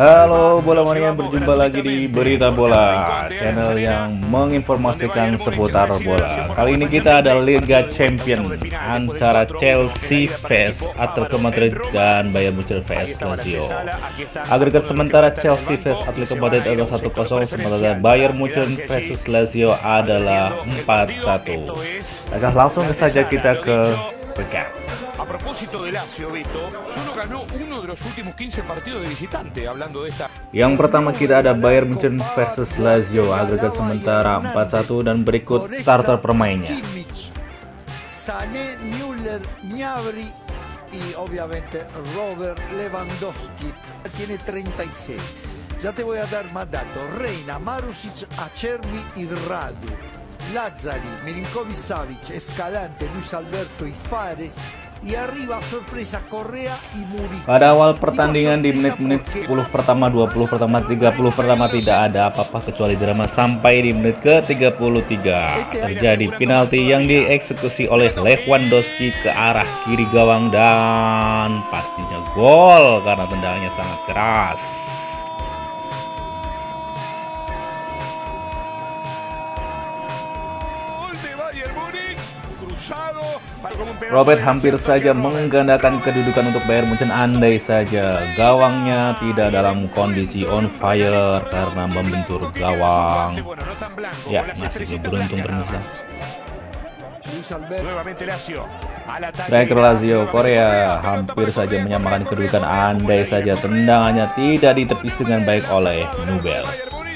Halo bola mania berjumpa lagi di Berita Bola Channel yang menginformasikan seputar bola. Kali ini kita ada Liga Champion Antara Chelsea vs Atletico Madrid dan Bayern Munchen vs Lazio. Agregat sementara Chelsea vs Atletico Madrid adalah 1-0 Sementara Bayern Munchen vs Lazio adalah 4-1 Akan langsung saja kita ke A propósito de Lazio, Beto, solo ganó uno de los últimos 15 partidos de visitante, hablando de esta... Yang pertama kita ada Bayern Munchen versus Lazio, agregat sementara 4-1 dan berikut starter permainnya. Sané, Müller, Gnabry y obviamente Robert Lewandowski. Tiene 36. Ya te voy a dar más datos. Reina, Marusic, Acerbi y Radu. Lazzari, Milinkovic Savic, Escalante, Luis Alberto y Fares Y arriba sorpresa Korea y Muri. Pada awal pertandingan di menit-menit 10 pertama, 20 pertama, 30 pertama tidak ada apa-apa kecuali drama sampai di menit ke-33. Terjadi penalti yang dieksekusi oleh Lewandowski ke arah kiri gawang dan pastinya gol karena tendangannya sangat keras. Robert hampir saja menggandakan kedudukan untuk Bayern Munchen andai saja gawangnya tidak dalam kondisi on fire karena membentur gawang. Ya, masih beruntung ternyata. Striker Lazio Korea hampir saja menyamakan kedudukan andai saja tendangannya tidak ditepis dengan baik oleh Nubel.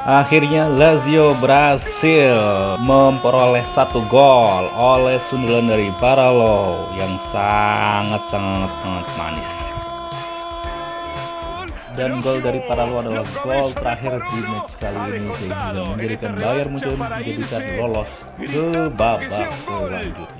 Akhirnya Lazio berhasil memperoleh satu gol oleh sundulan dari Paralo yang sangat-sangat sangat manis. Dan gol dari Paralo adalah gol terakhir di match kali ini sehingga menjadikan Bayern Munchen menjadikan lolos ke babak selanjutnya.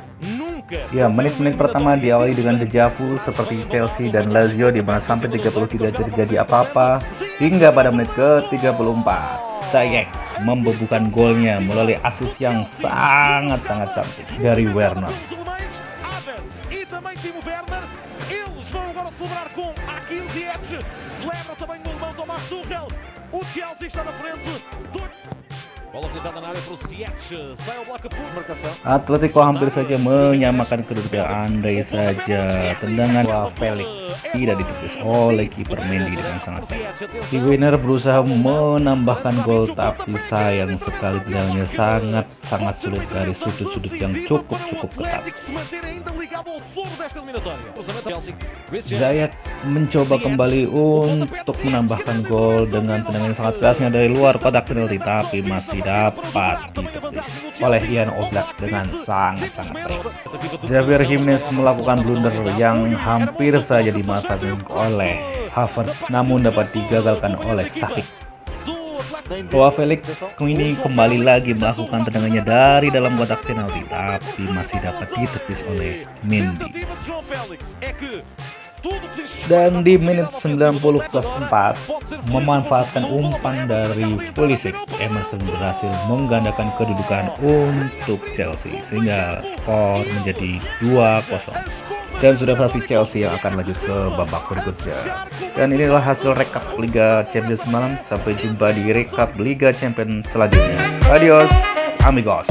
Ya, menit-menit pertama diawali dengan dejavu seperti Chelsea dan Lazio di mana sampai 33 terjadi apa-apa hingga pada menit ke-34. Ziyech membebukan golnya melalui asis yang sangat-sangat cantik dari Werner. Chelsea está na frente. Atletico hampir saja menyamakan kedudukan andai saja. Tendangan Wah Felix tidak ditepis oleh kiper Mendy dengan sangat baik. Si winner berusaha menambahkan gol tapi sayang sekali tendangannya sangat sangat sulit dari sudut-sudut yang cukup cukup ketat. Zayat mencoba kembali untuk menambahkan gol dengan tendangan sangat kerasnya dari luar kotak penalti tapi masih dapat ditepis oleh Ian Oblak dengan sangat-sangat baik. Xavier Jimenez melakukan blunder yang hampir saja dimanfaatkan oleh Havertz namun dapat digagalkan oleh Sakic. Joao Felix ini kembali lagi melakukan tendangannya dari dalam kotak penalti tapi masih dapat ditepis oleh Mendy. Dan di menit 90 plus 4 memanfaatkan umpan dari Pulisic, Emerson berhasil menggandakan kedudukan untuk Chelsea sehingga skor menjadi 2-0 dan sudah pasti Chelsea yang akan lanjut ke babak berikutnya. Dan inilah hasil rekap Liga Champions semalam. Sampai jumpa di rekap Liga Champions selanjutnya. Adios, amigos.